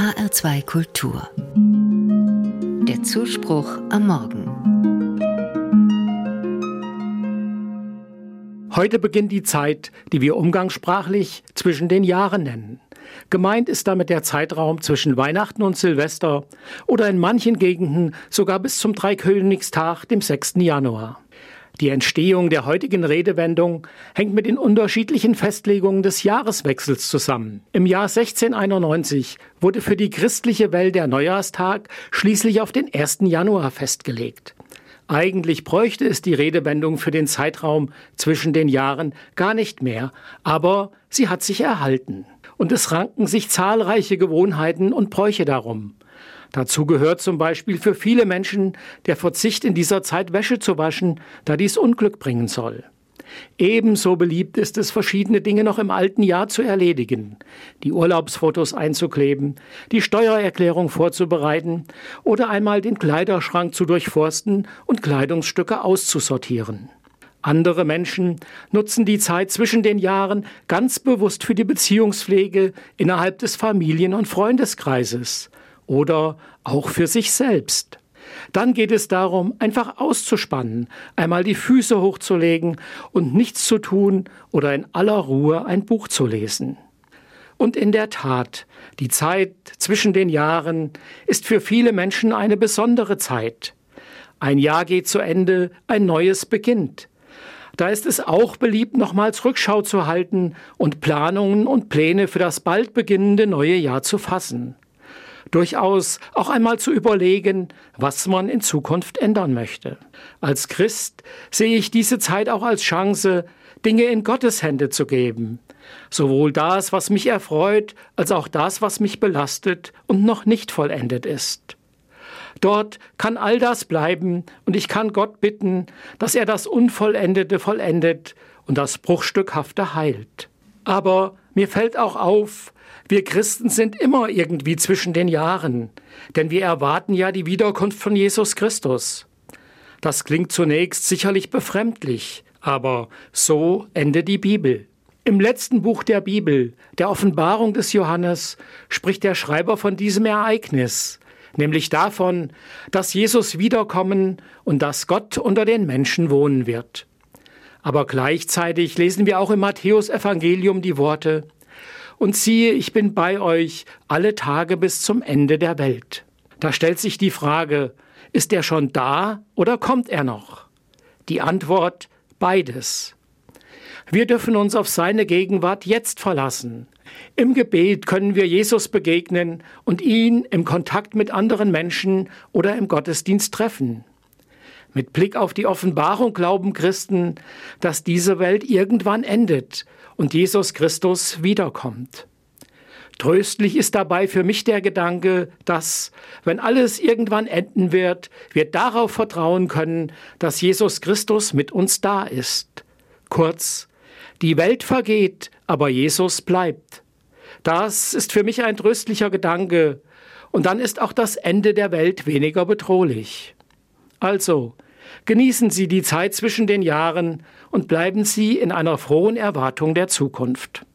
HR2 Kultur. Der Zuspruch am Morgen. Heute beginnt die Zeit, die wir umgangssprachlich zwischen den Jahren nennen. Gemeint ist damit der Zeitraum zwischen Weihnachten und Silvester oder in manchen Gegenden sogar bis zum Dreikönigstag, dem 6. Januar. Die Entstehung der heutigen Redewendung hängt mit den unterschiedlichen Festlegungen des Jahreswechsels zusammen. Im Jahr 1691 wurde für die christliche Welt der Neujahrstag schließlich auf den 1. Januar festgelegt. Eigentlich bräuchte es die Redewendung für den Zeitraum zwischen den Jahren gar nicht mehr, aber sie hat sich erhalten. Und es ranken sich zahlreiche Gewohnheiten und Bräuche darum. Dazu gehört zum Beispiel für viele Menschen der Verzicht in dieser Zeit Wäsche zu waschen, da dies Unglück bringen soll. Ebenso beliebt ist es, verschiedene Dinge noch im alten Jahr zu erledigen, die Urlaubsfotos einzukleben, die Steuererklärung vorzubereiten oder einmal den Kleiderschrank zu durchforsten und Kleidungsstücke auszusortieren. Andere Menschen nutzen die Zeit zwischen den Jahren ganz bewusst für die Beziehungspflege innerhalb des Familien- und Freundeskreises oder auch für sich selbst. Dann geht es darum, einfach auszuspannen, einmal die Füße hochzulegen und nichts zu tun oder in aller Ruhe ein Buch zu lesen. Und in der Tat, die Zeit zwischen den Jahren ist für viele Menschen eine besondere Zeit. Ein Jahr geht zu Ende, ein neues beginnt. Da ist es auch beliebt, nochmals Rückschau zu halten und Planungen und Pläne für das bald beginnende neue Jahr zu fassen durchaus auch einmal zu überlegen, was man in Zukunft ändern möchte. Als Christ sehe ich diese Zeit auch als Chance, Dinge in Gottes Hände zu geben. Sowohl das, was mich erfreut, als auch das, was mich belastet und noch nicht vollendet ist. Dort kann all das bleiben und ich kann Gott bitten, dass er das Unvollendete vollendet und das Bruchstückhafte heilt. Aber mir fällt auch auf, wir Christen sind immer irgendwie zwischen den Jahren, denn wir erwarten ja die Wiederkunft von Jesus Christus. Das klingt zunächst sicherlich befremdlich, aber so endet die Bibel. Im letzten Buch der Bibel, der Offenbarung des Johannes, spricht der Schreiber von diesem Ereignis, nämlich davon, dass Jesus wiederkommen und dass Gott unter den Menschen wohnen wird. Aber gleichzeitig lesen wir auch im Matthäus Evangelium die Worte, und siehe, ich bin bei euch alle Tage bis zum Ende der Welt. Da stellt sich die Frage, ist er schon da oder kommt er noch? Die Antwort, beides. Wir dürfen uns auf seine Gegenwart jetzt verlassen. Im Gebet können wir Jesus begegnen und ihn im Kontakt mit anderen Menschen oder im Gottesdienst treffen. Mit Blick auf die Offenbarung glauben Christen, dass diese Welt irgendwann endet und Jesus Christus wiederkommt. Tröstlich ist dabei für mich der Gedanke, dass, wenn alles irgendwann enden wird, wir darauf vertrauen können, dass Jesus Christus mit uns da ist. Kurz, die Welt vergeht, aber Jesus bleibt. Das ist für mich ein tröstlicher Gedanke, und dann ist auch das Ende der Welt weniger bedrohlich. Also, genießen Sie die Zeit zwischen den Jahren und bleiben Sie in einer frohen Erwartung der Zukunft.